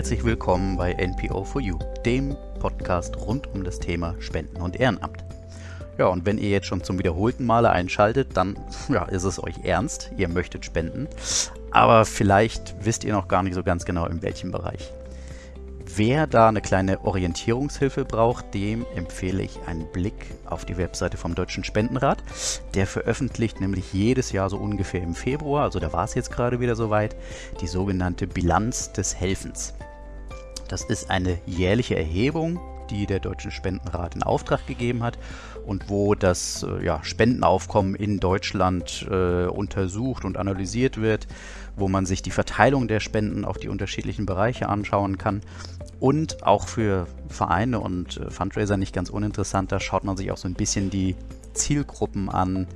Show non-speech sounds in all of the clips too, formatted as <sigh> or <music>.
herzlich willkommen bei NPO4U, dem Podcast rund um das Thema Spenden und Ehrenamt. Ja, und wenn ihr jetzt schon zum wiederholten Male einschaltet, dann ja, ist es euch ernst, ihr möchtet spenden, aber vielleicht wisst ihr noch gar nicht so ganz genau, in welchem Bereich. Wer da eine kleine Orientierungshilfe braucht, dem empfehle ich einen Blick auf die Webseite vom Deutschen Spendenrat. Der veröffentlicht nämlich jedes Jahr so ungefähr im Februar, also da war es jetzt gerade wieder soweit, die sogenannte Bilanz des Helfens. Das ist eine jährliche Erhebung, die der Deutsche Spendenrat in Auftrag gegeben hat und wo das äh, ja, Spendenaufkommen in Deutschland äh, untersucht und analysiert wird, wo man sich die Verteilung der Spenden auf die unterschiedlichen Bereiche anschauen kann. Und auch für Vereine und äh, Fundraiser nicht ganz uninteressant, da schaut man sich auch so ein bisschen die Zielgruppen an,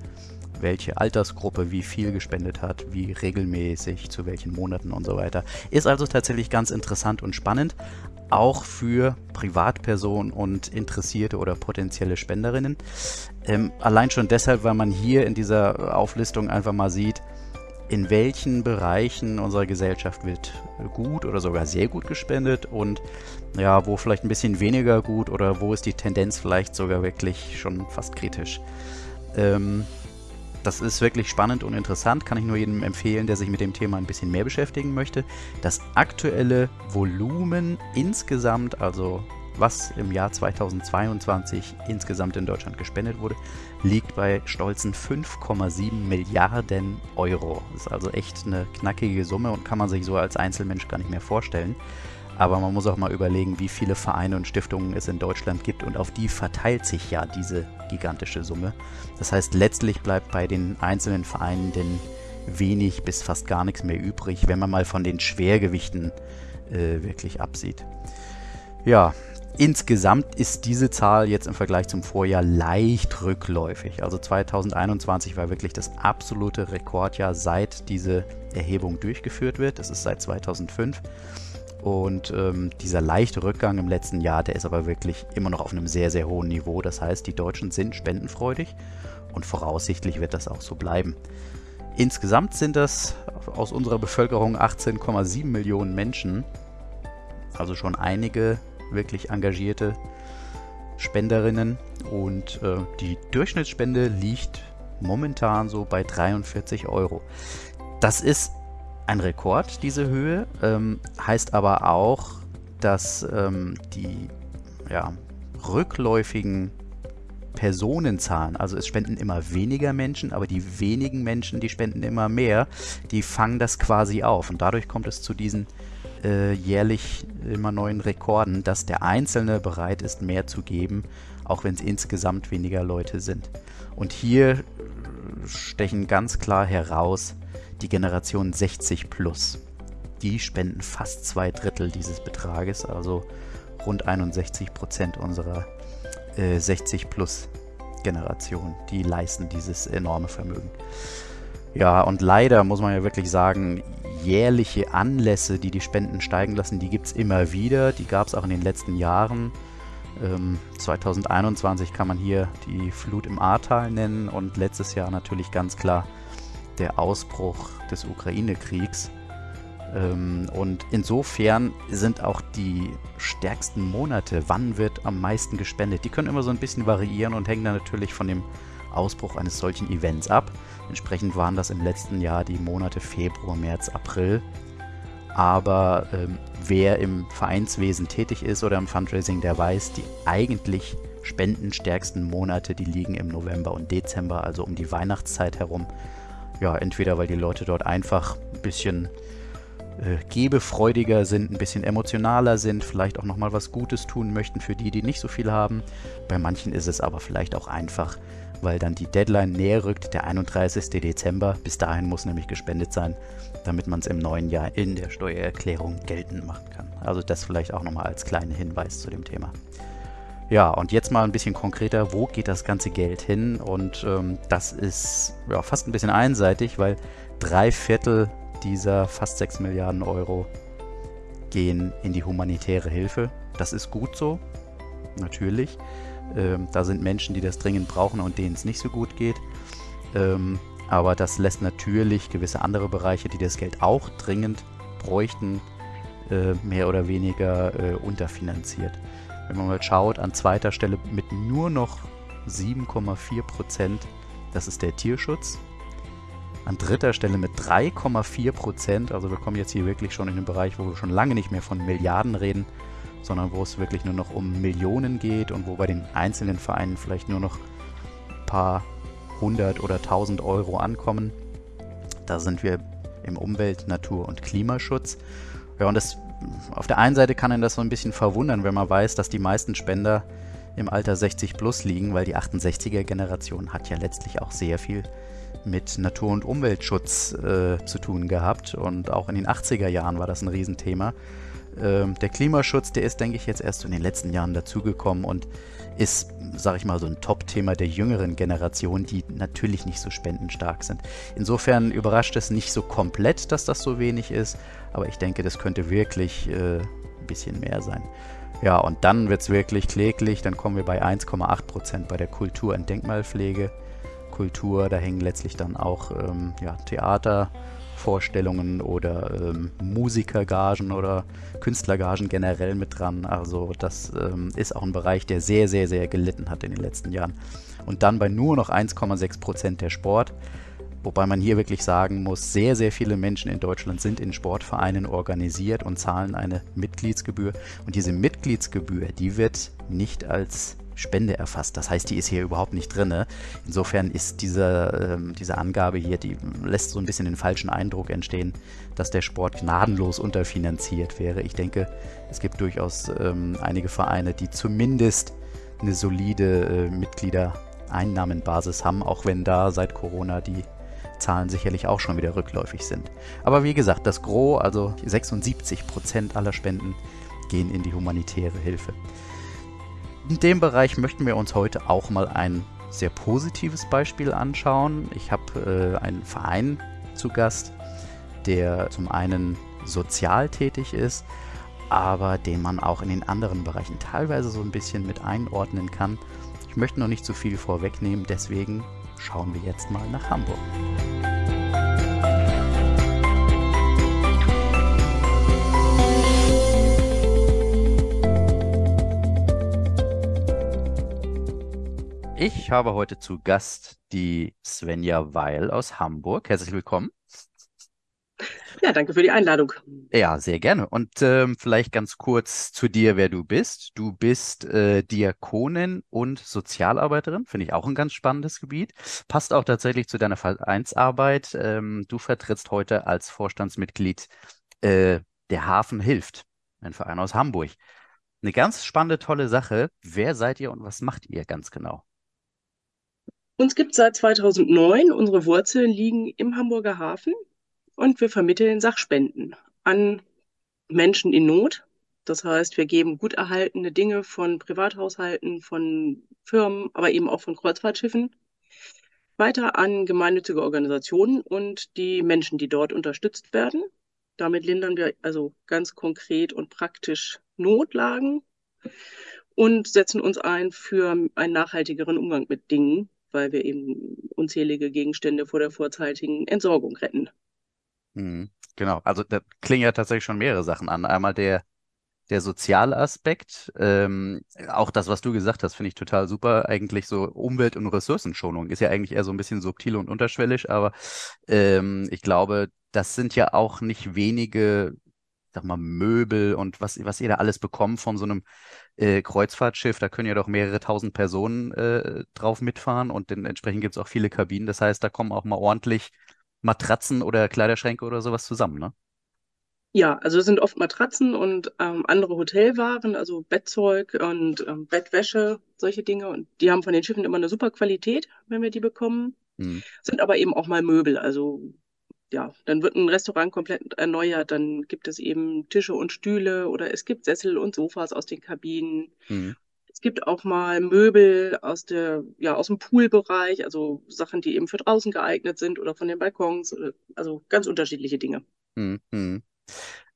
welche Altersgruppe wie viel gespendet hat, wie regelmäßig, zu welchen Monaten und so weiter. Ist also tatsächlich ganz interessant und spannend, auch für Privatpersonen und interessierte oder potenzielle Spenderinnen. Ähm, allein schon deshalb, weil man hier in dieser Auflistung einfach mal sieht, in welchen Bereichen unserer Gesellschaft wird gut oder sogar sehr gut gespendet und ja, wo vielleicht ein bisschen weniger gut oder wo ist die Tendenz vielleicht sogar wirklich schon fast kritisch. Ähm, das ist wirklich spannend und interessant, kann ich nur jedem empfehlen, der sich mit dem Thema ein bisschen mehr beschäftigen möchte. Das aktuelle Volumen insgesamt, also was im Jahr 2022 insgesamt in Deutschland gespendet wurde, liegt bei stolzen 5,7 Milliarden Euro. Das ist also echt eine knackige Summe und kann man sich so als Einzelmensch gar nicht mehr vorstellen. Aber man muss auch mal überlegen, wie viele Vereine und Stiftungen es in Deutschland gibt und auf die verteilt sich ja diese gigantische Summe. Das heißt, letztlich bleibt bei den einzelnen Vereinen denn wenig bis fast gar nichts mehr übrig, wenn man mal von den Schwergewichten äh, wirklich absieht. Ja, Insgesamt ist diese Zahl jetzt im Vergleich zum Vorjahr leicht rückläufig. Also 2021 war wirklich das absolute Rekordjahr, seit diese Erhebung durchgeführt wird. Das ist seit 2005. Und ähm, dieser leichte Rückgang im letzten Jahr, der ist aber wirklich immer noch auf einem sehr, sehr hohen Niveau. Das heißt, die Deutschen sind spendenfreudig und voraussichtlich wird das auch so bleiben. Insgesamt sind das aus unserer Bevölkerung 18,7 Millionen Menschen. Also schon einige wirklich engagierte Spenderinnen und äh, die Durchschnittsspende liegt momentan so bei 43 Euro. Das ist ein Rekord, diese Höhe, ähm, heißt aber auch, dass ähm, die ja, rückläufigen Personenzahlen, also es spenden immer weniger Menschen, aber die wenigen Menschen, die spenden immer mehr, die fangen das quasi auf und dadurch kommt es zu diesen äh, jährlich immer neuen Rekorden, dass der Einzelne bereit ist, mehr zu geben, auch wenn es insgesamt weniger Leute sind. Und hier stechen ganz klar heraus die Generation 60 plus. Die spenden fast zwei Drittel dieses Betrages, also rund 61 Prozent unserer äh, 60 plus Generation. Die leisten dieses enorme Vermögen. Ja, und leider muss man ja wirklich sagen, jährliche Anlässe, die die Spenden steigen lassen, die gibt es immer wieder. Die gab es auch in den letzten Jahren. Ähm, 2021 kann man hier die Flut im Ahrtal nennen und letztes Jahr natürlich ganz klar der Ausbruch des Ukraine-Kriegs. Ähm, und insofern sind auch die stärksten Monate, wann wird am meisten gespendet, die können immer so ein bisschen variieren und hängen dann natürlich von dem Ausbruch eines solchen Events ab. Entsprechend waren das im letzten Jahr die Monate Februar, März, April. Aber ähm, wer im Vereinswesen tätig ist oder im Fundraising, der weiß, die eigentlich spendenstärksten Monate, die liegen im November und Dezember, also um die Weihnachtszeit herum. Ja, entweder weil die Leute dort einfach ein bisschen äh, gebefreudiger sind, ein bisschen emotionaler sind, vielleicht auch nochmal was Gutes tun möchten für die, die nicht so viel haben. Bei manchen ist es aber vielleicht auch einfach, weil dann die Deadline näher rückt, der 31. Dezember. Bis dahin muss nämlich gespendet sein, damit man es im neuen Jahr in der Steuererklärung geltend machen kann. Also das vielleicht auch nochmal als kleiner Hinweis zu dem Thema. Ja, und jetzt mal ein bisschen konkreter, wo geht das ganze Geld hin? Und ähm, das ist ja, fast ein bisschen einseitig, weil drei Viertel dieser fast 6 Milliarden Euro gehen in die humanitäre Hilfe. Das ist gut so, natürlich. Ähm, da sind Menschen, die das dringend brauchen und denen es nicht so gut geht. Ähm, aber das lässt natürlich gewisse andere Bereiche, die das Geld auch dringend bräuchten, äh, mehr oder weniger äh, unterfinanziert. Wenn man mal schaut, an zweiter Stelle mit nur noch 7,4 Prozent, das ist der Tierschutz. An dritter Stelle mit 3,4 Prozent, also wir kommen jetzt hier wirklich schon in den Bereich, wo wir schon lange nicht mehr von Milliarden reden, sondern wo es wirklich nur noch um Millionen geht und wo bei den einzelnen Vereinen vielleicht nur noch ein paar hundert oder tausend Euro ankommen. Da sind wir im Umwelt-, Natur- und Klimaschutz. Ja, und das auf der einen Seite kann einen das so ein bisschen verwundern, wenn man weiß, dass die meisten Spender im Alter 60 plus liegen, weil die 68er Generation hat ja letztlich auch sehr viel mit Natur- und Umweltschutz äh, zu tun gehabt und auch in den 80er Jahren war das ein Riesenthema. Ähm, der Klimaschutz, der ist, denke ich, jetzt erst in den letzten Jahren dazugekommen und ist, sage ich mal, so ein Top-Thema der jüngeren Generation, die natürlich nicht so spendenstark sind. Insofern überrascht es nicht so komplett, dass das so wenig ist, aber ich denke, das könnte wirklich äh, ein bisschen mehr sein. Ja, und dann wird es wirklich kläglich, dann kommen wir bei 1,8 Prozent bei der Kultur- und Denkmalpflege. Kultur, da hängen letztlich dann auch ähm, ja, Theater, Vorstellungen oder ähm, Musikergagen oder Künstlergagen generell mit dran. Also das ähm, ist auch ein Bereich, der sehr, sehr, sehr gelitten hat in den letzten Jahren. Und dann bei nur noch 1,6 Prozent der Sport. Wobei man hier wirklich sagen muss, sehr, sehr viele Menschen in Deutschland sind in Sportvereinen organisiert und zahlen eine Mitgliedsgebühr. Und diese Mitgliedsgebühr, die wird nicht als Spende erfasst. Das heißt, die ist hier überhaupt nicht drin. Insofern ist diese, ähm, diese Angabe hier, die lässt so ein bisschen den falschen Eindruck entstehen, dass der Sport gnadenlos unterfinanziert wäre. Ich denke, es gibt durchaus ähm, einige Vereine, die zumindest eine solide äh, Mitgliedereinnahmenbasis haben, auch wenn da seit Corona die Zahlen sicherlich auch schon wieder rückläufig sind. Aber wie gesagt, das Gros, also 76 Prozent aller Spenden, gehen in die humanitäre Hilfe in dem Bereich möchten wir uns heute auch mal ein sehr positives Beispiel anschauen. Ich habe äh, einen Verein zu Gast, der zum einen sozial tätig ist, aber den man auch in den anderen Bereichen teilweise so ein bisschen mit einordnen kann. Ich möchte noch nicht zu viel vorwegnehmen, deswegen schauen wir jetzt mal nach Hamburg. Ich habe heute zu Gast die Svenja Weil aus Hamburg. Herzlich willkommen. Ja, danke für die Einladung. Ja, sehr gerne. Und ähm, vielleicht ganz kurz zu dir, wer du bist. Du bist äh, Diakonin und Sozialarbeiterin, finde ich auch ein ganz spannendes Gebiet. Passt auch tatsächlich zu deiner Vereinsarbeit. Ähm, du vertrittst heute als Vorstandsmitglied äh, der Hafen hilft, ein Verein aus Hamburg. Eine ganz spannende, tolle Sache. Wer seid ihr und was macht ihr ganz genau? Uns gibt seit 2009. Unsere Wurzeln liegen im Hamburger Hafen und wir vermitteln Sachspenden an Menschen in Not. Das heißt, wir geben gut erhaltene Dinge von Privathaushalten, von Firmen, aber eben auch von Kreuzfahrtschiffen weiter an gemeinnützige Organisationen und die Menschen, die dort unterstützt werden. Damit lindern wir also ganz konkret und praktisch Notlagen und setzen uns ein für einen nachhaltigeren Umgang mit Dingen, weil wir eben unzählige Gegenstände vor der vorzeitigen Entsorgung retten. Mhm, genau, also da klingen ja tatsächlich schon mehrere Sachen an. Einmal der, der soziale Aspekt, ähm, auch das, was du gesagt hast, finde ich total super. Eigentlich so Umwelt- und Ressourcenschonung ist ja eigentlich eher so ein bisschen subtil und unterschwellig, aber ähm, ich glaube, das sind ja auch nicht wenige sag mal, Möbel und was, was ihr da alles bekommt von so einem äh, Kreuzfahrtschiff. Da können ja doch mehrere tausend Personen äh, drauf mitfahren und entsprechend gibt es auch viele Kabinen. Das heißt, da kommen auch mal ordentlich Matratzen oder Kleiderschränke oder sowas zusammen, ne? Ja, also es sind oft Matratzen und ähm, andere Hotelwaren, also Bettzeug und ähm, Bettwäsche, solche Dinge. Und die haben von den Schiffen immer eine super Qualität, wenn wir die bekommen. Hm. Sind aber eben auch mal Möbel, also ja, dann wird ein Restaurant komplett erneuert, dann gibt es eben Tische und Stühle oder es gibt Sessel und Sofas aus den Kabinen. Mhm. Es gibt auch mal Möbel aus der, ja, aus dem Poolbereich, also Sachen, die eben für draußen geeignet sind oder von den Balkons, also ganz unterschiedliche Dinge. Mhm.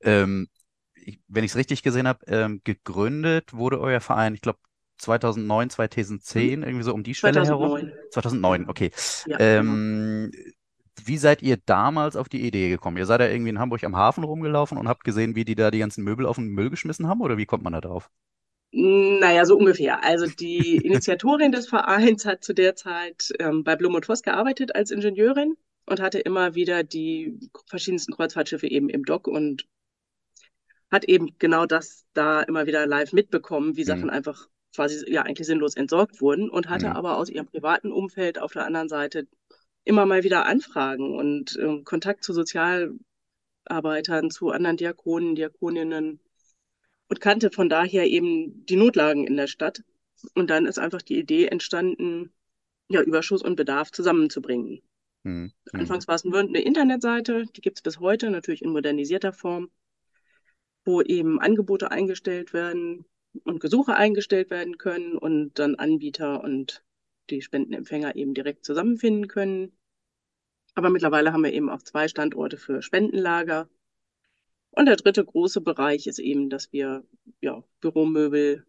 Ähm, ich, wenn ich es richtig gesehen habe, ähm, gegründet wurde euer Verein, ich glaube 2009, 2010, mhm. irgendwie so um die Schwelle 2009. herum. 2009, okay. Ja, ähm, genau wie seid ihr damals auf die Idee gekommen? Ihr seid ja irgendwie in Hamburg am Hafen rumgelaufen und habt gesehen, wie die da die ganzen Möbel auf den Müll geschmissen haben, oder wie kommt man da drauf? Naja, so ungefähr. Also die <laughs> Initiatorin des Vereins hat zu der Zeit ähm, bei Blum und Voss gearbeitet als Ingenieurin und hatte immer wieder die verschiedensten Kreuzfahrtschiffe eben im Dock und hat eben genau das da immer wieder live mitbekommen, wie Sachen Mhm. einfach quasi ja eigentlich sinnlos entsorgt wurden und hatte Mhm. aber aus ihrem privaten Umfeld auf der anderen Seite immer mal wieder Anfragen und ähm, Kontakt zu Sozialarbeitern, zu anderen Diakonen, Diakoninnen und kannte von daher eben die Notlagen in der Stadt. Und dann ist einfach die Idee entstanden, ja, Überschuss und Bedarf zusammenzubringen. Mhm. Anfangs war es eine Internetseite, die gibt es bis heute, natürlich in modernisierter Form, wo eben Angebote eingestellt werden und Gesuche eingestellt werden können und dann Anbieter und die Spendenempfänger eben direkt zusammenfinden können. Aber mittlerweile haben wir eben auch zwei Standorte für Spendenlager. Und der dritte große Bereich ist eben, dass wir ja, Büromöbel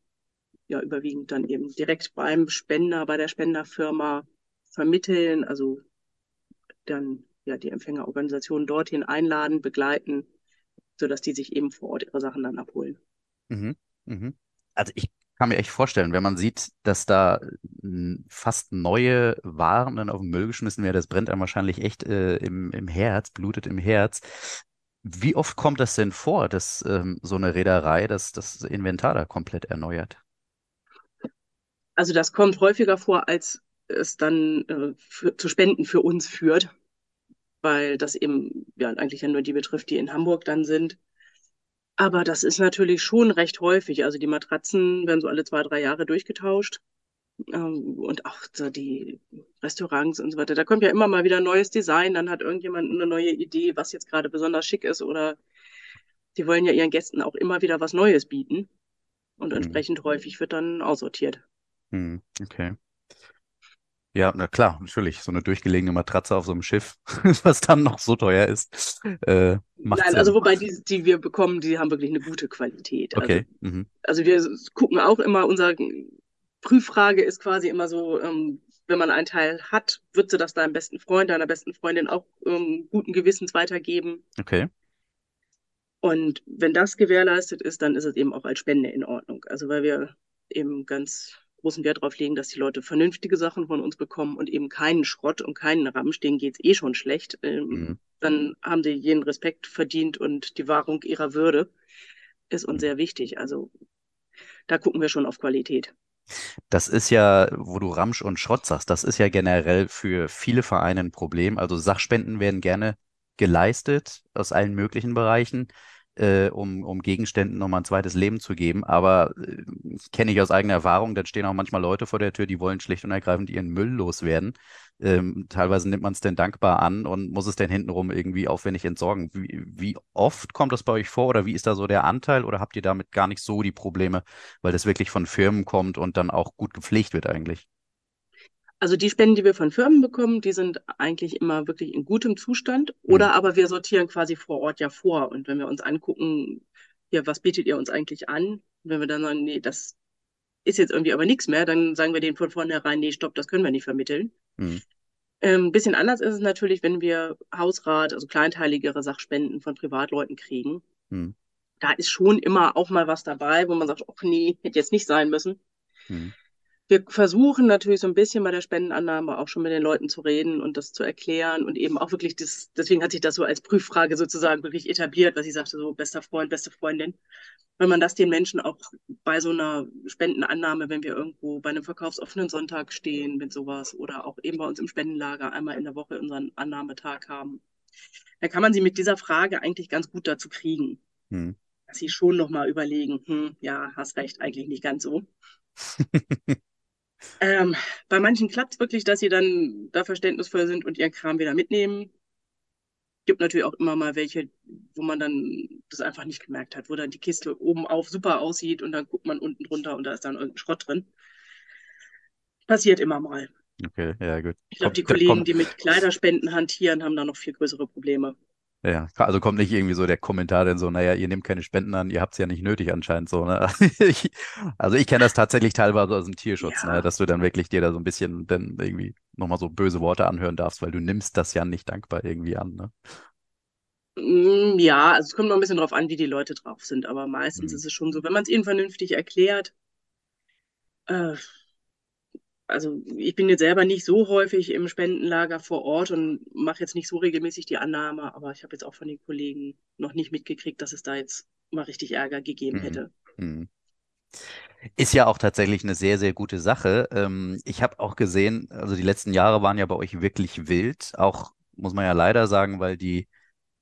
ja überwiegend dann eben direkt beim Spender, bei der Spenderfirma vermitteln, also dann ja die Empfängerorganisationen dorthin einladen, begleiten, sodass die sich eben vor Ort ihre Sachen dann abholen. Mhm. Mhm. Also ich kann mir echt vorstellen, wenn man sieht, dass da n- fast neue Waren dann auf den Müll geschmissen werden, das brennt einem wahrscheinlich echt äh, im, im Herz, blutet im Herz. Wie oft kommt das denn vor, dass ähm, so eine Reederei das, das Inventar da komplett erneuert? Also das kommt häufiger vor, als es dann äh, für, zu Spenden für uns führt, weil das eben ja eigentlich ja nur die betrifft, die in Hamburg dann sind. Aber das ist natürlich schon recht häufig. Also die Matratzen werden so alle zwei, drei Jahre durchgetauscht. Ähm, und auch so die Restaurants und so weiter. Da kommt ja immer mal wieder neues Design. Dann hat irgendjemand eine neue Idee, was jetzt gerade besonders schick ist. Oder die wollen ja ihren Gästen auch immer wieder was Neues bieten. Und Mhm. entsprechend häufig wird dann aussortiert. Mhm. Okay. Ja, na klar, natürlich. So eine durchgelegene Matratze auf so einem Schiff, <laughs> was dann noch so teuer ist, äh, macht Nein, also Sinn. wobei die, die wir bekommen, die haben wirklich eine gute Qualität. Also, Okay. Mhm. also wir gucken auch immer, unsere Prüffrage ist quasi immer so, ähm, wenn man ein Teil hat, würdest du das deinem besten Freund, deiner besten Freundin auch ähm, guten Gewissens weitergeben? Okay. Und wenn das gewährleistet ist, dann ist es eben auch als Spende in Ordnung. Also weil wir eben ganz großen Wert darauf legen, dass die Leute vernünftige Sachen von uns bekommen und eben keinen Schrott und keinen Ramsch, denen geht's eh schon schlecht. Ähm, Mhm. dann haben sie jenen Respekt verdient und die Wahrung ihrer Würde ist uns Mhm. sehr wichtig. Also da gucken wir schon auf Qualität. Das ist ja, wo du Ramsch und Schrott sagst, das ist ja generell für viele Vereine ein Problem. Also Sachspenden werden gerne geleistet aus allen möglichen Bereichen, äh, um, um Gegenständen nochmal ein zweites Leben zu geben. Aber äh, kenne ich aus eigener Erfahrung, dann stehen auch manchmal Leute vor der Tür, die wollen schlicht und ergreifend ihren Müll loswerden. Ähm, teilweise nimmt man es denn dankbar an und muss es dann hintenrum irgendwie aufwendig entsorgen. Wie, wie oft kommt das bei euch vor oder wie ist da so der Anteil oder habt ihr damit gar nicht so die Probleme, weil das wirklich von Firmen kommt und dann auch gut gepflegt wird eigentlich? Also die Spenden, die wir von Firmen bekommen, die sind eigentlich immer wirklich in gutem Zustand. Oder aber wir sortieren quasi vor Ort ja vor. Und wenn wir uns angucken, ja, was bietet ihr uns eigentlich an? Wenn wir dann sagen, nee, das ist jetzt irgendwie aber nichts mehr, dann sagen wir denen von vornherein, nee, stopp, das können wir nicht vermitteln. hm, Ähm, ein bisschen anders ist es natürlich, wenn wir Hausrat, also kleinteiligere Sachspenden von Privatleuten kriegen. hm, Da ist schon immer auch mal was dabei, wo man sagt, ach nee, hätte jetzt nicht sein müssen. hm, Wir versuchen natürlich so ein bisschen bei der Spendenannahme auch schon mit den Leuten zu reden und das zu erklären und eben auch wirklich das, deswegen hat sich das so als Prüffrage sozusagen wirklich etabliert, was ich sagte, so bester Freund, beste Freundin. Wenn man das den Menschen auch bei so einer Spendenannahme, wenn wir irgendwo bei einem verkaufsoffenen Sonntag stehen mit sowas oder auch eben bei uns im Spendenlager einmal in der Woche unseren Annahmetag haben, dann kann man sie mit dieser Frage eigentlich ganz gut dazu kriegen, hm. dass sie schon nochmal überlegen, hm, ja, hast recht, eigentlich nicht ganz so. <laughs> Ähm, bei manchen klappt es wirklich, dass sie dann da verständnisvoll sind und ihren Kram wieder mitnehmen. Gibt natürlich auch immer mal welche, wo man dann das einfach nicht gemerkt hat, wo dann die Kiste oben auf super aussieht und dann guckt man unten drunter und da ist dann irgendein Schrott drin. Passiert immer mal. Okay, ja gut. Ich glaube, die Kollegen, kommt, die mit Kleiderspenden hantieren, haben da noch viel größere Probleme. Ja, also kommt nicht irgendwie so der Kommentar denn so, naja, ihr nehmt keine Spenden an, ihr habt es ja nicht nötig anscheinend so, ne? <laughs> Also ich kenne das tatsächlich teilweise aus dem Tierschutz, ne? Ja, Dass du dann wirklich dir da so ein bisschen dann irgendwie nochmal so böse Worte anhören darfst, weil du nimmst das ja nicht dankbar irgendwie an, ne? Mm, ja, also es kommt noch ein bisschen drauf an, wie die Leute drauf sind, aber meistens Hm, ist es schon so, wenn man es ihnen vernünftig erklärt, äh, also ich bin jetzt selber nicht so häufig im Spendenlager vor Ort und mache jetzt nicht so regelmäßig die Annahme, aber ich habe jetzt auch von den Kollegen noch nicht mitgekriegt, dass es da jetzt mal richtig Ärger gegeben hm, hätte. hm. Ist ja auch tatsächlich eine sehr, sehr gute Sache. Ähm, ich habe auch gesehen, also die letzten Jahre waren ja bei euch wirklich wild. Auch, muss man ja leider sagen, weil die,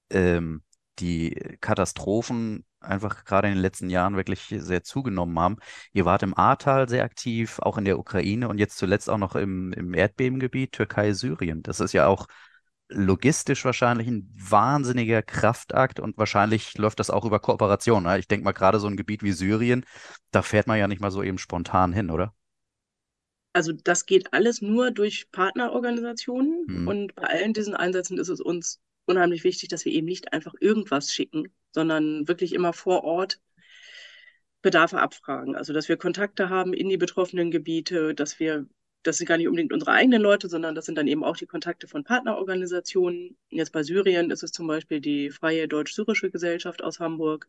ähm, die Katastrophen einfach gerade in den letzten Jahren wirklich sehr zugenommen haben. Ihr wart im Ahrtal sehr aktiv, auch in der Ukraine und jetzt zuletzt auch noch im, im Erdbebengebiet Türkei, Syrien. Das ist ja auch logistisch wahrscheinlich ein wahnsinniger Kraftakt und wahrscheinlich läuft das auch über Kooperation. Ne? Ich denke mal, gerade so ein Gebiet wie Syrien, da fährt man ja nicht mal so eben spontan hin, oder? Also das geht alles nur durch Partnerorganisationen Hm, und bei allen diesen Einsätzen ist es uns unheimlich wichtig, dass wir eben nicht einfach irgendwas schicken, sondern wirklich immer vor Ort Bedarfe abfragen. Also dass wir Kontakte haben in die betroffenen Gebiete, dass wir, das sind gar nicht unbedingt unsere eigenen Leute, sondern das sind dann eben auch die Kontakte von Partnerorganisationen. Jetzt bei Syrien ist es zum Beispiel die Freie Deutsch-Syrische Gesellschaft aus Hamburg,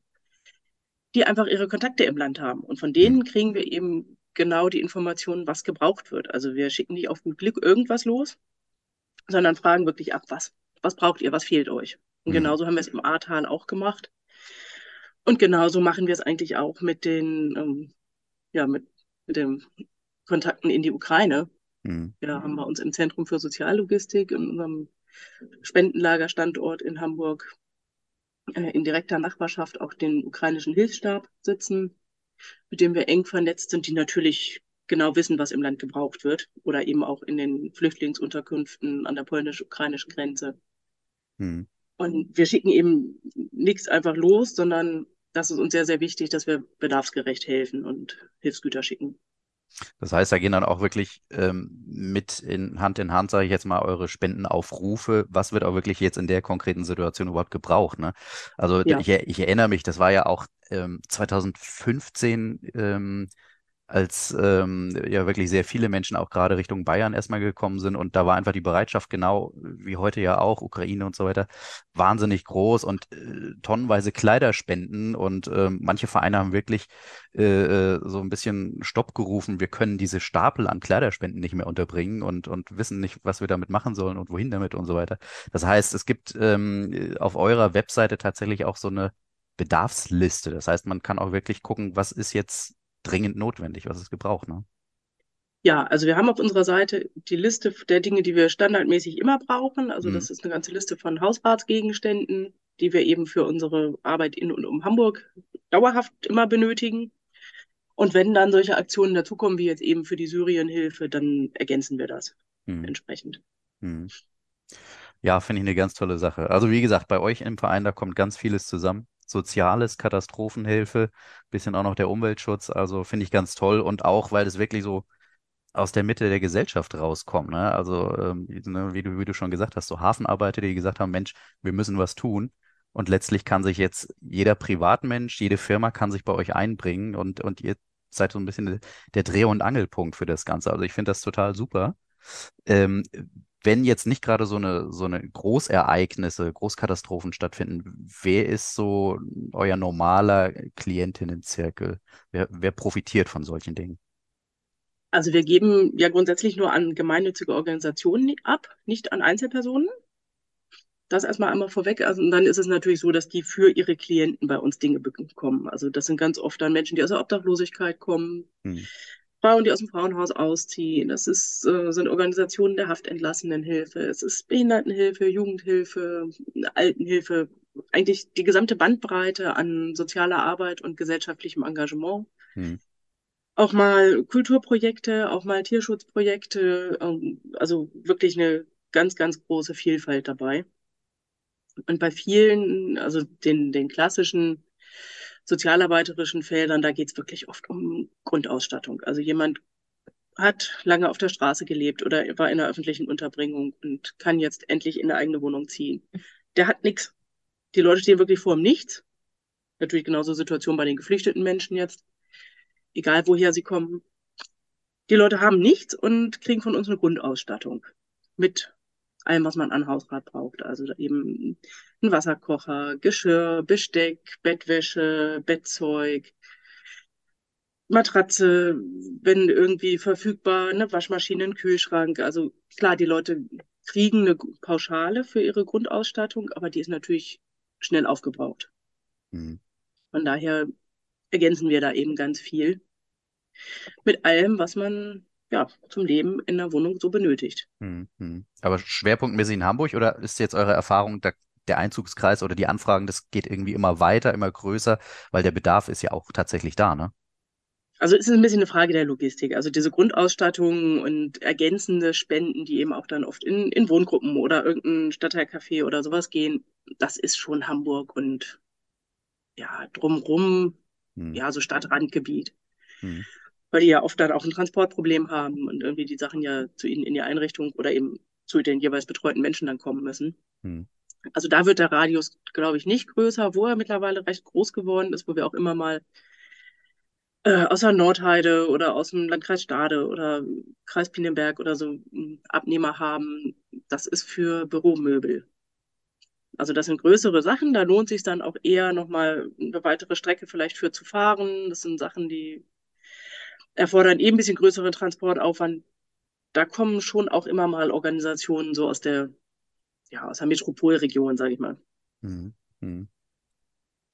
die einfach ihre Kontakte im Land haben. Und von denen kriegen wir eben genau die Informationen, was gebraucht wird. Also wir schicken nicht auf gut Glück irgendwas los, sondern fragen wirklich ab, was, was braucht ihr, was fehlt euch. Und hm, genauso haben wir es im Ahrtal auch gemacht. Und genauso machen wir es eigentlich auch mit den, ähm, ja, mit, mit den Kontakten in die Ukraine. hm, Wir haben bei uns im Zentrum für Soziallogistik in unserem Spendenlagerstandort in Hamburg äh, in direkter Nachbarschaft auch den ukrainischen Hilfsstab sitzen, mit dem wir eng vernetzt sind, die natürlich genau wissen, was im Land gebraucht wird oder eben auch in den Flüchtlingsunterkünften an der polnisch-ukrainischen Grenze. hm. Und wir schicken eben nichts einfach los, sondern das ist uns sehr, sehr wichtig, dass wir bedarfsgerecht helfen und Hilfsgüter schicken. Das heißt, da gehen dann auch wirklich ähm, mit in Hand in Hand, sage ich jetzt mal, eure Spendenaufrufe. Was wird auch wirklich jetzt in der konkreten Situation überhaupt gebraucht? Ne? Also Ja, ich, ich erinnere mich, das war ja auch ähm, 2015 ähm, als ähm, ja wirklich sehr viele Menschen auch gerade Richtung Bayern erstmal gekommen sind und da war einfach die Bereitschaft, genau wie heute ja auch, Ukraine und so weiter, wahnsinnig groß und äh, tonnenweise Kleiderspenden und ähm, manche Vereine haben wirklich äh, äh, so ein bisschen Stopp gerufen, wir können diese Stapel an Kleiderspenden nicht mehr unterbringen und, und wissen nicht, was wir damit machen sollen und wohin damit und so weiter. Das heißt, es gibt ähm, auf eurer Webseite tatsächlich auch so eine Bedarfsliste. Das heißt, man kann auch wirklich gucken, was ist jetzt dringend notwendig, was es gebraucht, ne? ja, also wir haben auf unserer Seite die Liste der Dinge, die wir standardmäßig immer brauchen. Also Hm, das ist eine ganze Liste von Hausratsgegenständen, die wir eben für unsere Arbeit in und um Hamburg dauerhaft immer benötigen. Und wenn dann solche Aktionen dazukommen, wie jetzt eben für die Syrienhilfe, dann ergänzen wir das hm, entsprechend. hm. Ja, finde ich eine ganz tolle Sache. Also wie gesagt, bei euch im Verein, da kommt ganz vieles zusammen. Soziales, Katastrophenhilfe, bisschen auch noch der Umweltschutz. Also finde ich ganz toll und auch, weil es wirklich so aus der Mitte der Gesellschaft rauskommt. Ne? Also ähm, ne, wie du, wie du schon gesagt hast, so Hafenarbeiter, die gesagt haben, Mensch, wir müssen was tun. Und letztlich kann sich jetzt jeder Privatmensch, jede Firma kann sich bei euch einbringen und, und ihr seid so ein bisschen der Dreh- und Angelpunkt für das Ganze. Also ich finde das total super. Ähm, wenn jetzt nicht gerade so eine, so eine Großereignisse, Großkatastrophen stattfinden, wer ist so euer normaler Klientinnenzirkel? Wer, wer profitiert von solchen Dingen? Also wir geben ja grundsätzlich nur an gemeinnützige Organisationen ab, nicht an Einzelpersonen. Das erstmal einmal vorweg. Also, und dann ist es natürlich so, dass die für ihre Klienten bei uns Dinge bekommen. Also das sind ganz oft dann Menschen, die aus der Obdachlosigkeit kommen, Hm, Frauen, die aus dem Frauenhaus ausziehen. Das ist, äh, sind Organisationen der Haftentlassenenhilfe. Es ist Behindertenhilfe, Jugendhilfe, Altenhilfe. Eigentlich die gesamte Bandbreite an sozialer Arbeit und gesellschaftlichem Engagement. hm, Auch mal Kulturprojekte, auch mal Tierschutzprojekte. ähm, Also wirklich eine ganz, ganz große Vielfalt dabei. Und bei vielen, also den, den klassischen sozialarbeiterischen Feldern, da geht es wirklich oft um Grundausstattung. Also jemand hat lange auf der Straße gelebt oder war in einer öffentlichen Unterbringung und kann jetzt endlich in eine eigene Wohnung ziehen. Der hat nichts. Die Leute stehen wirklich vor dem Nichts. Natürlich genauso Situation bei den geflüchteten Menschen jetzt. Egal woher sie kommen. Die Leute haben nichts und kriegen von uns eine Grundausstattung. Mit allem, was man an Hausrat braucht. Also eben ein Wasserkocher, Geschirr, Besteck, Bettwäsche, Bettzeug, Matratze, wenn irgendwie verfügbar, eine Waschmaschine, ein Kühlschrank. Also klar, die Leute kriegen eine Pauschale für ihre Grundausstattung, aber die ist natürlich schnell aufgebraucht. Mhm. Von daher ergänzen wir da eben ganz viel mit allem, was man ja, zum Leben in der Wohnung so benötigt. Mhm. Aber schwerpunktmäßig in Hamburg oder ist jetzt eure Erfahrung, der, der Einzugskreis oder die Anfragen, das geht irgendwie immer weiter, immer größer, weil der Bedarf ist ja auch tatsächlich da, ne? Also es ist ein bisschen eine Frage der Logistik. Also diese Grundausstattung und ergänzende Spenden, die eben auch dann oft in, in Wohngruppen oder irgendein Stadtteilcafé oder sowas gehen, das ist schon Hamburg und ja, drumrum, hm. ja, so Stadtrandgebiet. Hm. Weil die ja oft dann auch ein Transportproblem haben und irgendwie die Sachen ja zu ihnen in die Einrichtung oder eben zu den jeweils betreuten Menschen dann kommen müssen. Hm. Also da wird der Radius, glaube ich, nicht größer, wo er mittlerweile recht groß geworden ist, wo wir auch immer mal äh, aus der Nordheide oder aus dem Landkreis Stade oder Kreis Pinenberg oder so Abnehmer haben. Das ist für Büromöbel. Also das sind größere Sachen, da lohnt sich dann auch eher nochmal eine weitere Strecke vielleicht für zu fahren. Das sind Sachen, die erfordern eben ein bisschen größeren Transportaufwand. Da kommen schon auch immer mal Organisationen so aus der, ja, aus der Metropolregion, sage ich mal. Mhm. Mhm.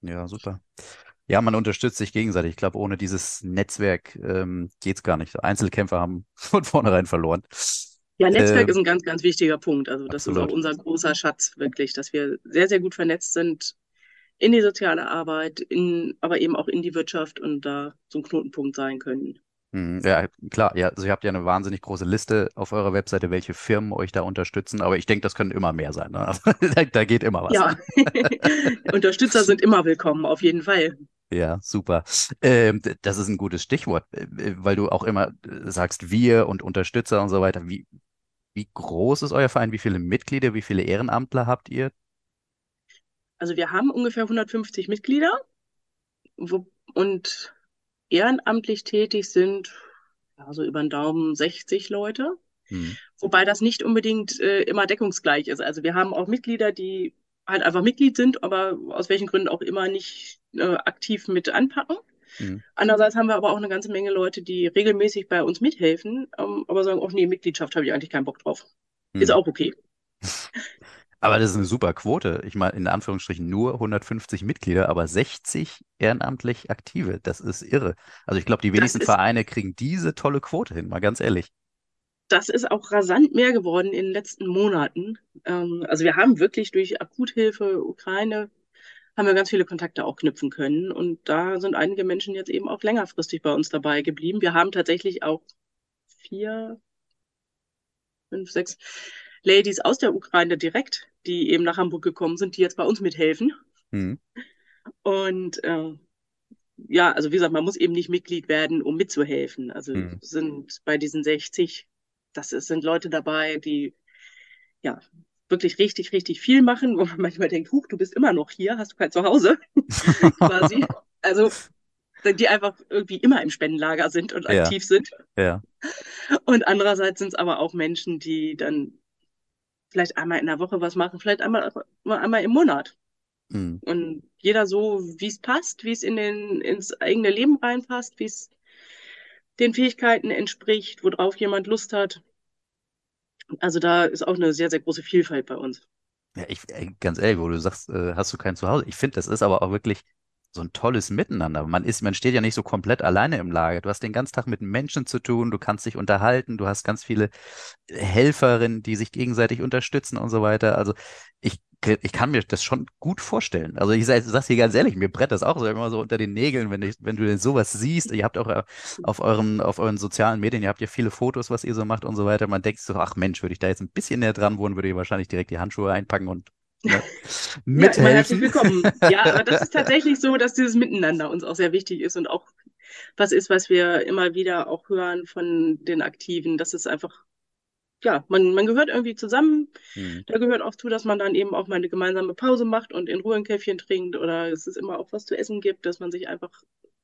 Ja, super. Ja, man unterstützt sich gegenseitig. Ich glaube, ohne dieses Netzwerk ähm, geht es gar nicht. Einzelkämpfer haben <laughs> von vornherein verloren. Ja, Netzwerk äh, ist ein ganz, ganz wichtiger Punkt. Also das absolut. ist auch unser großer Schatz, wirklich, dass wir sehr, sehr gut vernetzt sind in die soziale Arbeit, in, aber eben auch in die Wirtschaft und da so ein Knotenpunkt sein können. Hm, ja, klar. Ja, also ihr habt ja eine wahnsinnig große Liste auf eurer Webseite, welche Firmen euch da unterstützen. Aber ich denke, das können immer mehr sein. Ne? Also, <laughs> da, geht immer was. Ja, <laughs> Unterstützer sind immer willkommen, auf jeden Fall. Ja, super. Ähm, das ist ein gutes Stichwort, äh, äh, weil du auch immer äh, sagst, wir und Unterstützer und so weiter. Wie, wie groß ist euer Verein? Wie viele Mitglieder, wie viele Ehrenamtler habt ihr? Also wir haben ungefähr 150 Mitglieder und ehrenamtlich tätig sind, also über den Daumen 60 Leute. Hm. Wobei das nicht unbedingt äh, immer deckungsgleich ist. Also wir haben auch Mitglieder, die halt einfach Mitglied sind, aber aus welchen Gründen auch immer nicht äh, aktiv mit anpacken. Mhm. Andererseits haben wir aber auch eine ganze Menge Leute, die regelmäßig bei uns mithelfen, ähm, aber sagen, oh nee, Mitgliedschaft habe ich eigentlich keinen Bock drauf. Mhm. Ist auch okay. <laughs> Aber das ist eine super Quote. Ich meine, in Anführungsstrichen nur 150 Mitglieder, aber 60 ehrenamtlich Aktive. Das ist irre. Also ich glaube, die wenigsten Vereine kriegen diese tolle Quote hin, mal ganz ehrlich das ist auch rasant mehr geworden in den letzten Monaten. Ähm, also wir haben wirklich durch Akuthilfe Ukraine haben wir ganz viele Kontakte auch knüpfen können. Und da sind einige Menschen jetzt eben auch längerfristig bei uns dabei geblieben. Wir haben tatsächlich auch vier, fünf, sechs Ladies aus der Ukraine direkt, die eben nach Hamburg gekommen sind, die jetzt bei uns mithelfen. Mhm. Und äh, ja, also wie gesagt, man muss eben nicht Mitglied werden, um mitzuhelfen. Also mhm. sind bei diesen 60 das ist, sind Leute dabei, die ja wirklich richtig, richtig viel machen, wo man manchmal denkt, huch, du bist immer noch hier, hast du kein Zuhause <laughs> quasi. Also die einfach irgendwie immer im Spendenlager sind und ja. aktiv sind. Ja. Und andererseits sind es aber auch Menschen, die dann vielleicht einmal in der Woche was machen, vielleicht einmal, einmal im Monat. Mhm. Und jeder so, wie es passt, wie es in den, ins eigene Leben reinpasst, wie es den Fähigkeiten entspricht, worauf jemand Lust hat. Also da ist auch eine sehr, sehr große Vielfalt bei uns. Ja, ich, ganz ehrlich, wo du sagst, äh, hast du kein Zuhause. Ich finde, das ist aber auch wirklich so ein tolles Miteinander. Man ist, man steht ja nicht so komplett alleine im Lager. Du hast den ganzen Tag mit Menschen zu tun, du kannst dich unterhalten, du hast ganz viele Helferinnen, die sich gegenseitig unterstützen und so weiter. Also ich ich kann mir das schon gut vorstellen. Also ich sage dir ganz ehrlich, mir brett das auch so immer so unter den Nägeln, wenn, ich, wenn du denn sowas siehst. Ihr habt auch äh, auf euren, auf euren sozialen Medien, ihr habt ja viele Fotos, was ihr so macht und so weiter. Man denkt so, ach Mensch, würde ich da jetzt ein bisschen näher dran wohnen, würde ich wahrscheinlich direkt die Handschuhe einpacken und ne, mithelfen. Ja, herzlich willkommen. Ja, aber das ist <laughs> tatsächlich so, dass dieses Miteinander uns auch sehr wichtig ist und auch was ist, was wir immer wieder auch hören von den Aktiven, dass es einfach ja, man, man gehört irgendwie zusammen. Hm. Da gehört auch zu, dass man dann eben auch mal eine gemeinsame Pause macht und in Ruhe ein Käffchen trinkt oder es ist immer auch was zu essen gibt, dass man sich einfach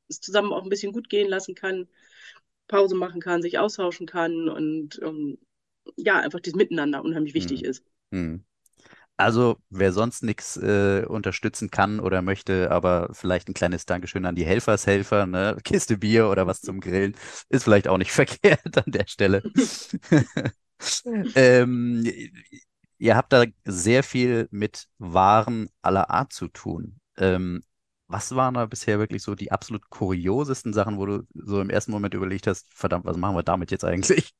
zusammen auch ein bisschen gut gehen lassen kann, Pause machen kann, sich austauschen kann und ähm, ja, einfach dieses Miteinander unheimlich wichtig Hm. ist. Hm. Also, wer sonst nichts äh, unterstützen kann oder möchte, aber vielleicht ein kleines Dankeschön an die Helfershelfer, ne? Kiste Bier oder was zum Grillen, ist vielleicht auch nicht <laughs> verkehrt an der Stelle. <laughs> Ähm, ihr habt da sehr viel mit Waren aller Art zu tun. Ähm, was waren da bisher wirklich so die absolut kuriosesten Sachen, wo du so im ersten Moment überlegt hast, verdammt, was machen wir damit jetzt eigentlich?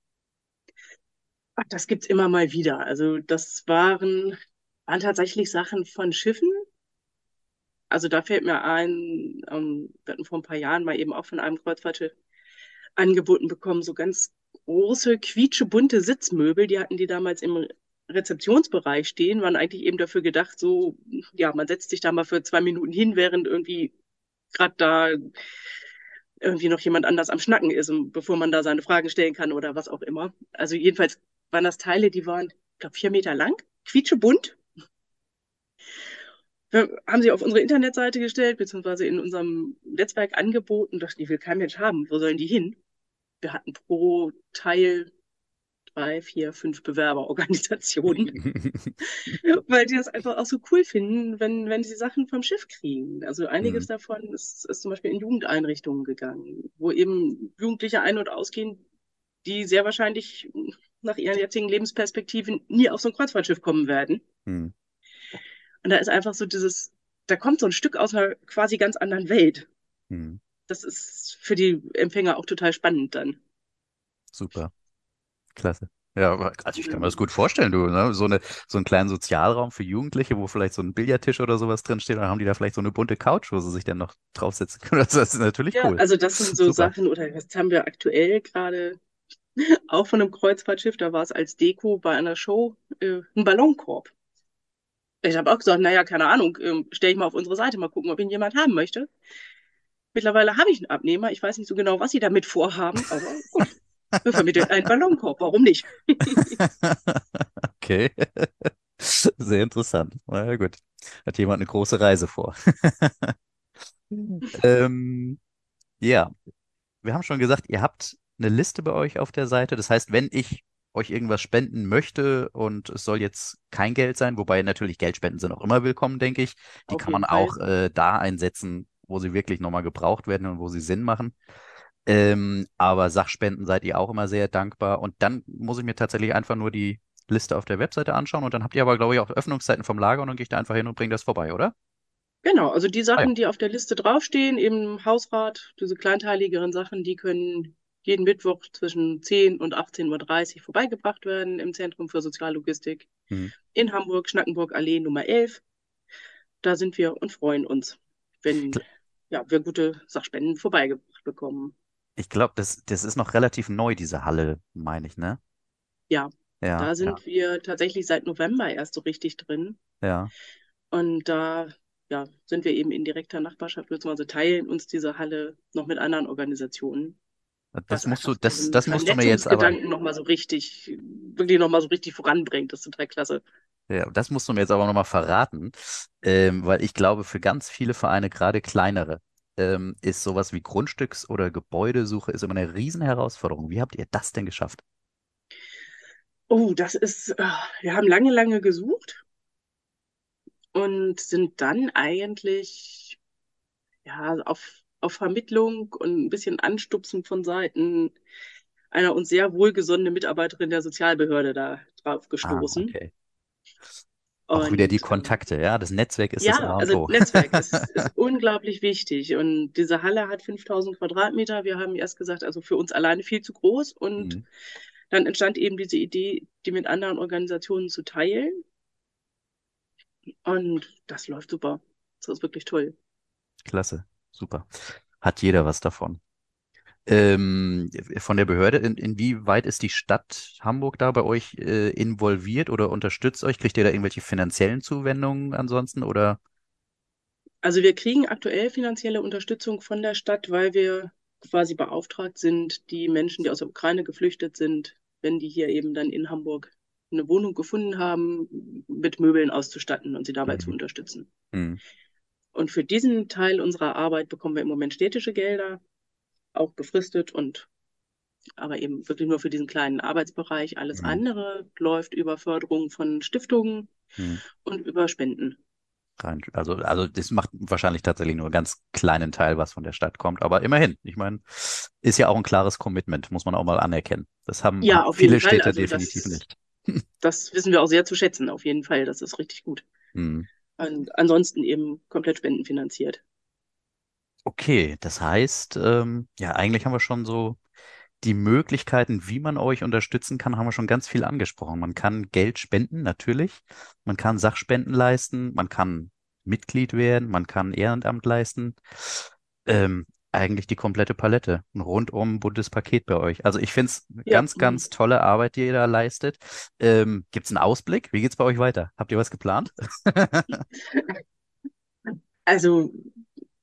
Ach, das gibt's immer mal wieder. Also das waren, waren tatsächlich Sachen von Schiffen. Also da fällt mir ein, ähm, wir hatten vor ein paar Jahren mal eben auch von einem Kreuzfahrtschiff angeboten bekommen, so ganz große, quietschebunte Sitzmöbel. Die hatten die damals im Rezeptionsbereich stehen, waren eigentlich eben dafür gedacht, so, ja, man setzt sich da mal für zwei Minuten hin, während irgendwie gerade da irgendwie noch jemand anders am Schnacken ist, bevor man da seine Fragen stellen kann oder was auch immer. Also jedenfalls waren das Teile, die waren, ich glaube, vier Meter lang, quietschebunt. Wir haben sie auf unsere Internetseite gestellt, beziehungsweise in unserem Netzwerk angeboten. Dachten, die will kein Mensch haben. Wo sollen die hin? Wir hatten pro Teil drei, vier, fünf Bewerberorganisationen, <laughs> weil die das einfach auch so cool finden, wenn, wenn sie Sachen vom Schiff kriegen. Also einiges Hm, davon ist, ist zum Beispiel in Jugendeinrichtungen gegangen, wo eben Jugendliche ein- und ausgehen, die sehr wahrscheinlich nach ihren jetzigen Lebensperspektiven nie auf so ein Kreuzfahrtschiff kommen werden. hm, Und da ist einfach so dieses, da kommt so ein Stück aus einer quasi ganz anderen Welt. hm. Das ist für die Empfänger auch total spannend dann. Super, klasse. Ja, also ich kann mir das gut vorstellen, du, ne? So eine, so einen kleinen Sozialraum für Jugendliche, wo vielleicht so ein Billardtisch oder sowas drinsteht, dann haben die da vielleicht so eine bunte Couch, wo sie sich dann noch draufsetzen können. <laughs> Das ist natürlich Ja, cool. also das sind so Super. Sachen, oder jetzt haben wir aktuell gerade <laughs> auch von einem Kreuzfahrtschiff, da war es als Deko bei einer Show, äh, ein Ballonkorb. Ich habe auch gesagt, naja, keine Ahnung, ähm, stelle ich mal auf unsere Seite, mal gucken, ob ihn jemand haben möchte. Mittlerweile habe ich einen Abnehmer. Ich weiß nicht so genau, was sie damit vorhaben, aber gut, <laughs> wir vermitteln einen Ballonkorb. Warum nicht? <laughs> Okay. <laughs> Sehr interessant. Na ja, gut. Hat jemand eine große Reise vor. Ähm, ja, wir haben schon gesagt, ihr habt eine Liste bei euch auf der Seite. Das heißt, wenn ich euch irgendwas spenden möchte und es soll jetzt kein Geld sein, wobei natürlich Geldspenden sind auch immer willkommen, denke ich. Die Auf kann man Fall. auch äh, da einsetzen, wo sie wirklich nochmal gebraucht werden und wo sie Sinn machen. Ähm, aber Sachspenden seid ihr auch immer sehr dankbar. Und dann muss ich mir tatsächlich einfach nur die Liste auf der Webseite anschauen. Und dann habt ihr aber, glaube ich, auch Öffnungszeiten vom Lager und dann gehe ich da einfach hin und bringe das vorbei, oder? Genau, also die Ah ja. Sachen, die auf der Liste draufstehen, im Hausrat, diese kleinteiligeren Sachen, die können jeden Mittwoch zwischen 10 und 18.30 Uhr vorbeigebracht werden im Zentrum für Soziallogistik Hm. in Hamburg, Schnackenburg Allee Nummer 11. Da sind wir und freuen uns, wenn ja, wir gute Sachspenden vorbeigebracht bekommen. Ich glaube, das, das ist noch relativ neu, diese Halle, meine ich, ne? Ja, Ja, da ja, sind wir tatsächlich seit November erst so richtig drin. ja. Und da ja, sind wir eben in direkter Nachbarschaft, beziehungsweise teilen uns diese Halle noch mit anderen Organisationen. Das musst du, das, das musst du mir jetzt aber, nochmal so richtig, wirklich nochmal so richtig voranbringt. Das ist total klasse. ja, das musst du mir jetzt aber nochmal verraten, ähm, weil ich glaube, für ganz viele Vereine, gerade kleinere, ähm, ist sowas wie Grundstücks- oder Gebäudesuche ist immer eine Riesenherausforderung. Wie habt ihr das denn geschafft? Oh, das ist, ah, wir haben lange, lange gesucht und sind dann eigentlich ja auf, auf Vermittlung und ein bisschen Anstupsen von Seiten einer uns sehr wohlgesonnene Mitarbeiterin der Sozialbehörde da drauf Ah, gestoßen. okay. Auch wieder die Und Kontakte, ja. Das Netzwerk ist das Ja, A und also. Netzwerk ist, <laughs> ist unglaublich wichtig. Und diese Halle hat 5000 Quadratmeter. Wir haben erst gesagt, also für uns alleine viel zu groß. Und Mhm. dann entstand eben diese Idee, die mit anderen Organisationen zu teilen. Und das läuft super. Das ist wirklich toll. Klasse, super. Hat jeder was davon. Ähm, von der Behörde, in, inwieweit ist die Stadt Hamburg da bei euch äh, involviert oder unterstützt euch? Kriegt ihr da irgendwelche finanziellen Zuwendungen ansonsten oder? Also wir kriegen aktuell finanzielle Unterstützung von der Stadt, weil wir quasi beauftragt sind, die Menschen, die aus der Ukraine geflüchtet sind, wenn die hier eben dann in Hamburg eine Wohnung gefunden haben, mit Möbeln auszustatten und sie dabei zu Mhm. unterstützen. Mhm. Und für diesen Teil unserer Arbeit bekommen wir im Moment städtische Gelder, auch befristet und aber eben wirklich nur für diesen kleinen Arbeitsbereich. Alles Mhm. andere läuft über Förderung von Stiftungen Mhm. und über Spenden. Rein, also, also das macht wahrscheinlich tatsächlich nur einen ganz kleinen Teil, was von der Stadt kommt. Aber immerhin, ich meine, ist ja auch ein klares Commitment, muss man auch mal anerkennen. Das haben, Ja, viele. Städte Also definitiv das, nicht. <laughs> <laughs> das wissen wir auch sehr zu schätzen, auf jeden Fall. Das ist richtig gut. Mhm. Und ansonsten eben komplett spendenfinanziert. Okay, das heißt, ähm, ja, eigentlich haben wir schon so die Möglichkeiten, wie man euch unterstützen kann, haben wir schon ganz viel angesprochen. Man kann Geld spenden, natürlich. Man kann Sachspenden leisten. Man kann Mitglied werden. Man kann Ehrenamt leisten. Ähm, eigentlich die komplette Palette. Ein rundum buntes Paket bei euch. Also ich finde es Ja, ganz, ganz tolle Arbeit, die ihr da leistet. Ähm, gibt es einen Ausblick? Wie geht's bei euch weiter? Habt ihr was geplant? <laughs> also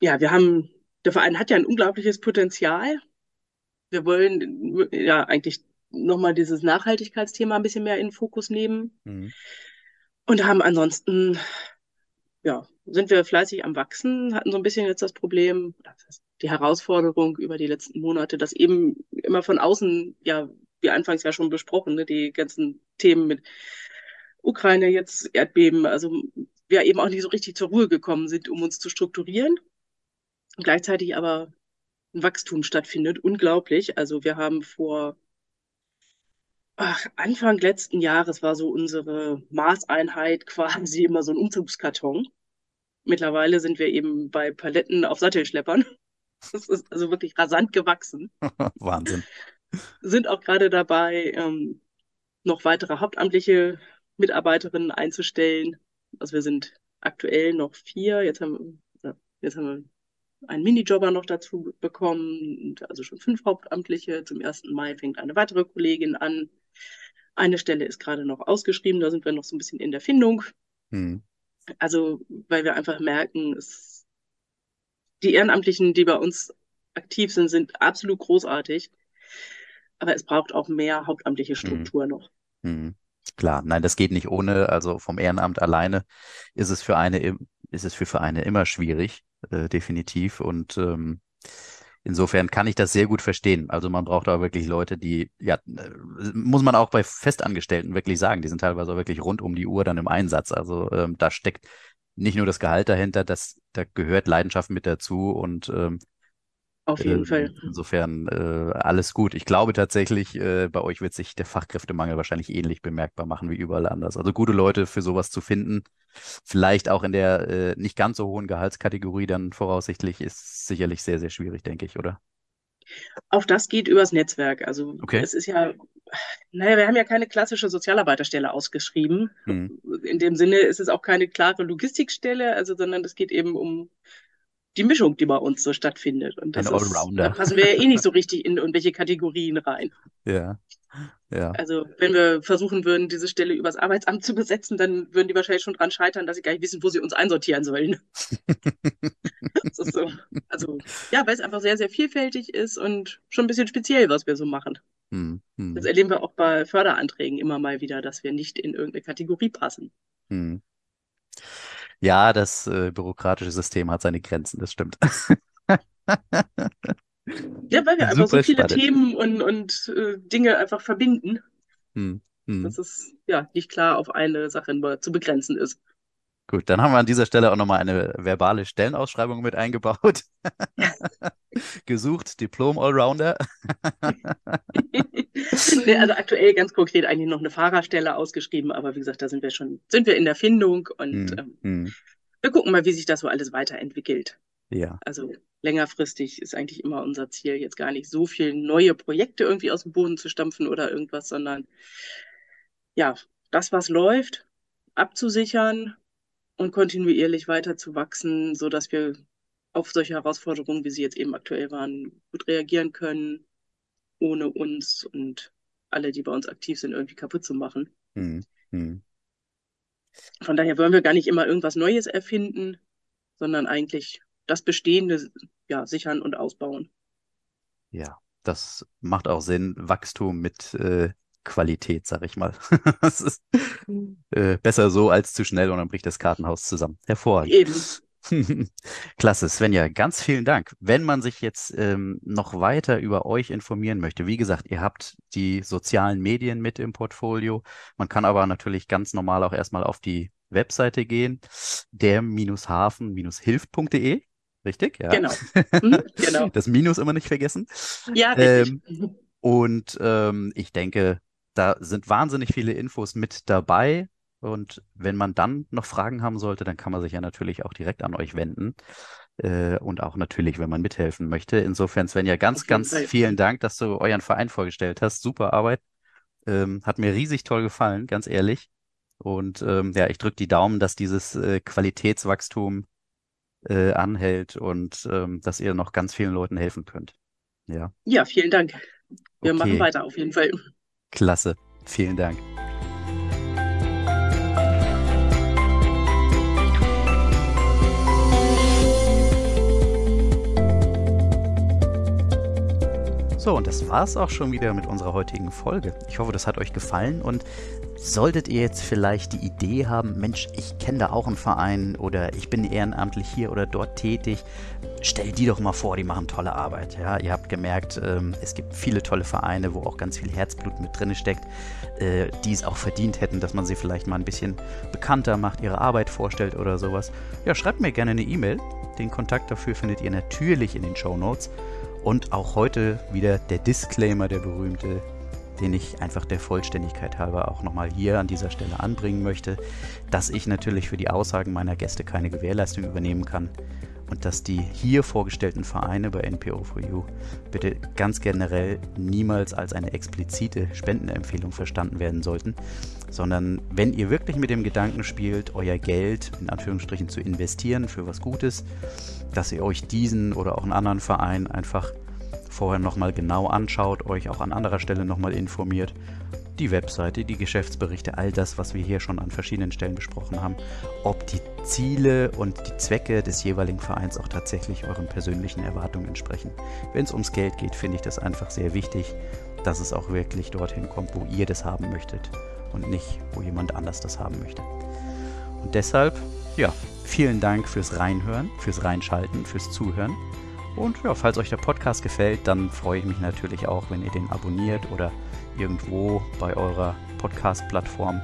ja, wir haben, der Verein hat ja ein unglaubliches Potenzial. Wir wollen ja eigentlich nochmal dieses Nachhaltigkeitsthema ein bisschen mehr in den Fokus nehmen Mhm. und haben ansonsten, ja, sind wir fleißig am Wachsen, hatten so ein bisschen jetzt das Problem, das heißt, die Herausforderung über die letzten Monate, dass eben immer von außen, ja, wie anfangs ja schon besprochen, ne, die ganzen Themen mit Ukraine, jetzt Erdbeben, also wir eben auch nicht so richtig zur Ruhe gekommen sind, um uns zu strukturieren. Und gleichzeitig aber ein Wachstum stattfindet. Unglaublich. Also wir haben vor ach, Anfang letzten Jahres war so unsere Maßeinheit <laughs> quasi immer so ein Umzugskarton. Mittlerweile sind wir eben bei Paletten auf Sattelschleppern. <laughs> Das ist also wirklich rasant gewachsen. <laughs> Wahnsinn. Sind auch gerade dabei, ähm, noch weitere hauptamtliche Mitarbeiterinnen einzustellen. Also wir sind aktuell noch vier. Jetzt haben, jetzt haben wir einen Minijobber noch dazu bekommen, also schon fünf Hauptamtliche. Zum 1. Mai fängt eine weitere Kollegin an. Eine Stelle ist gerade noch ausgeschrieben, da sind wir noch so ein bisschen in der Findung. Mhm. Also, weil wir einfach merken, es, die Ehrenamtlichen, die bei uns aktiv sind, sind absolut großartig. Aber es braucht auch mehr hauptamtliche Struktur noch. Mhm. Klar, nein, das geht nicht ohne. Also vom Ehrenamt alleine ist es für eine, ist es für Vereine immer schwierig, äh, definitiv. Und ähm, insofern kann ich das sehr gut verstehen. Also man braucht auch wirklich Leute, die, ja, äh, muss man auch bei Festangestellten wirklich sagen, die sind teilweise auch wirklich rund um die Uhr dann im Einsatz. Also ähm, da steckt nicht nur das Gehalt dahinter, das, da gehört Leidenschaft mit dazu und ähm, Auf jeden ähm, Fall. insofern äh, alles gut. Ich glaube tatsächlich, äh, bei euch wird sich der Fachkräftemangel wahrscheinlich ähnlich bemerkbar machen wie überall anders. Also gute Leute für sowas zu finden, vielleicht auch in der äh, nicht ganz so hohen Gehaltskategorie dann voraussichtlich, ist sicherlich sehr, sehr schwierig, denke ich, oder? Auch das geht übers Netzwerk. Also Okay. es ist ja, naja, wir haben ja keine klassische Sozialarbeiterstelle ausgeschrieben. Hm. In dem Sinne ist es auch keine klare Logistikstelle, also sondern es geht eben um die Mischung, die bei uns so stattfindet. Und das Ein ist, da Allrounder. passen wir ja eh nicht so richtig in irgendwelche Kategorien rein. Ja, ja. Also wenn wir versuchen würden, diese Stelle übers Arbeitsamt zu besetzen, dann würden die wahrscheinlich schon dran scheitern, dass sie gar nicht wissen, wo sie uns einsortieren sollen. <laughs> Das so. Also ja, weil es einfach sehr, sehr vielfältig ist und schon ein bisschen speziell, was wir so machen. Hm, Das hm, erleben wir auch bei Förderanträgen immer mal wieder, dass wir nicht in irgendeine Kategorie passen. hm. Ja, das äh, bürokratische System hat seine Grenzen, das stimmt. <laughs> Ja, weil wir einfach so viele spannend. Themen und, und äh, Dinge einfach verbinden, Hm, hm. dass es ja nicht klar auf eine Sache nur zu begrenzen ist. Gut, dann haben wir an dieser Stelle auch nochmal eine verbale Stellenausschreibung mit eingebaut. <laughs> Gesucht, Diplom Allrounder. <laughs> Nee, also aktuell ganz konkret eigentlich noch eine Fahrerstelle ausgeschrieben, aber wie gesagt, da sind wir schon, sind wir in der Findung und Hm, ähm, hm. wir gucken mal, wie sich das so alles weiterentwickelt. Ja, Also längerfristig ist eigentlich immer unser Ziel, jetzt gar nicht so viel neue Projekte irgendwie aus dem Boden zu stampfen oder irgendwas, sondern ja, das, was läuft, abzusichern und kontinuierlich weiter zu wachsen, so dass wir auf solche Herausforderungen, wie sie jetzt eben aktuell waren, gut reagieren können, ohne uns und alle, die bei uns aktiv sind, irgendwie kaputt zu machen. hm, hm. Von daher wollen wir gar nicht immer irgendwas Neues erfinden, sondern eigentlich das Bestehende ja, sichern und ausbauen. Ja, das macht auch Sinn. Wachstum mit äh, Qualität, sag ich mal. <laughs> Es ist äh, besser so als zu schnell und dann bricht das Kartenhaus zusammen. Hervorragend. Eben. <laughs> Klasse, Svenja, ganz vielen Dank. Wenn man sich jetzt ähm, noch weiter über euch informieren möchte, wie gesagt, ihr habt die sozialen Medien mit im Portfolio. Man kann aber natürlich ganz normal auch erstmal auf die Webseite gehen, der-hafen-hilft.de. Richtig? Ja. Genau. <laughs> Mhm, genau. Das Minus immer nicht vergessen. Ja, richtig. Ähm, und ähm, ich denke, da sind wahnsinnig viele Infos mit dabei. Und wenn man dann noch Fragen haben sollte, dann kann man sich ja natürlich auch direkt an euch wenden. Äh, und auch natürlich, wenn man mithelfen möchte. Insofern, Svenja, ganz, ganz Fall. vielen Dank, dass du euren Verein vorgestellt hast. Super Arbeit. Ähm, hat mir riesig toll gefallen, ganz ehrlich. Und ähm, ja, ich drücke die Daumen, dass dieses äh, Qualitätswachstum äh, anhält und ähm, dass ihr noch ganz vielen Leuten helfen könnt. Ja. Ja, vielen Dank. Wir okay. machen weiter auf jeden Fall. Klasse. Vielen Dank. So, und das war es auch schon wieder mit unserer heutigen Folge. Ich hoffe, das hat euch gefallen und solltet ihr jetzt vielleicht die Idee haben, Mensch, ich kenne da auch einen Verein oder ich bin ehrenamtlich hier oder dort tätig, stell die doch mal vor, die machen tolle Arbeit. Ja, ihr habt gemerkt, ähm, es gibt viele tolle Vereine, wo auch ganz viel Herzblut mit drin steckt, äh, die es auch verdient hätten, dass man sie vielleicht mal ein bisschen bekannter macht, ihre Arbeit vorstellt oder sowas. Ja, schreibt mir gerne eine E-Mail. Den Kontakt dafür findet ihr natürlich in den Show Notes. Und auch heute wieder der Disclaimer, der berühmte, den ich einfach der Vollständigkeit halber auch nochmal hier an dieser Stelle anbringen möchte, dass ich natürlich für die Aussagen meiner Gäste keine Gewährleistung übernehmen kann und dass die hier vorgestellten Vereine bei NPO4U bitte ganz generell niemals als eine explizite Spendenempfehlung verstanden werden sollten, sondern wenn ihr wirklich mit dem Gedanken spielt, euer Geld in Anführungsstrichen zu investieren für was Gutes, dass ihr euch diesen oder auch einen anderen Verein einfach vorher nochmal genau anschaut, euch auch an anderer Stelle nochmal informiert die Webseite, die Geschäftsberichte, all das, was wir hier schon an verschiedenen Stellen besprochen haben, ob die Ziele und die Zwecke des jeweiligen Vereins auch tatsächlich euren persönlichen Erwartungen entsprechen. Wenn es ums Geld geht, finde ich das einfach sehr wichtig, dass es auch wirklich dorthin kommt, wo ihr das haben möchtet und nicht, wo jemand anders das haben möchte. Und deshalb, ja, vielen Dank fürs Reinhören, fürs Reinschalten, fürs Zuhören. Und ja, falls euch der Podcast gefällt, dann freue ich mich natürlich auch, wenn ihr den abonniert oder irgendwo bei eurer Podcast-Plattform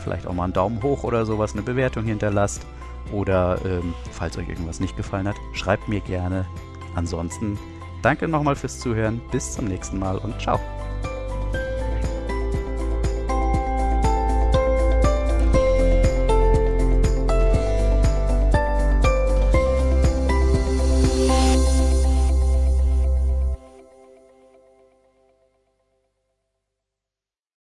vielleicht auch mal einen Daumen hoch oder sowas, eine Bewertung hinterlasst. Oder ähm, falls euch irgendwas nicht gefallen hat, schreibt mir gerne. Ansonsten danke nochmal fürs Zuhören. Bis zum nächsten Mal und ciao.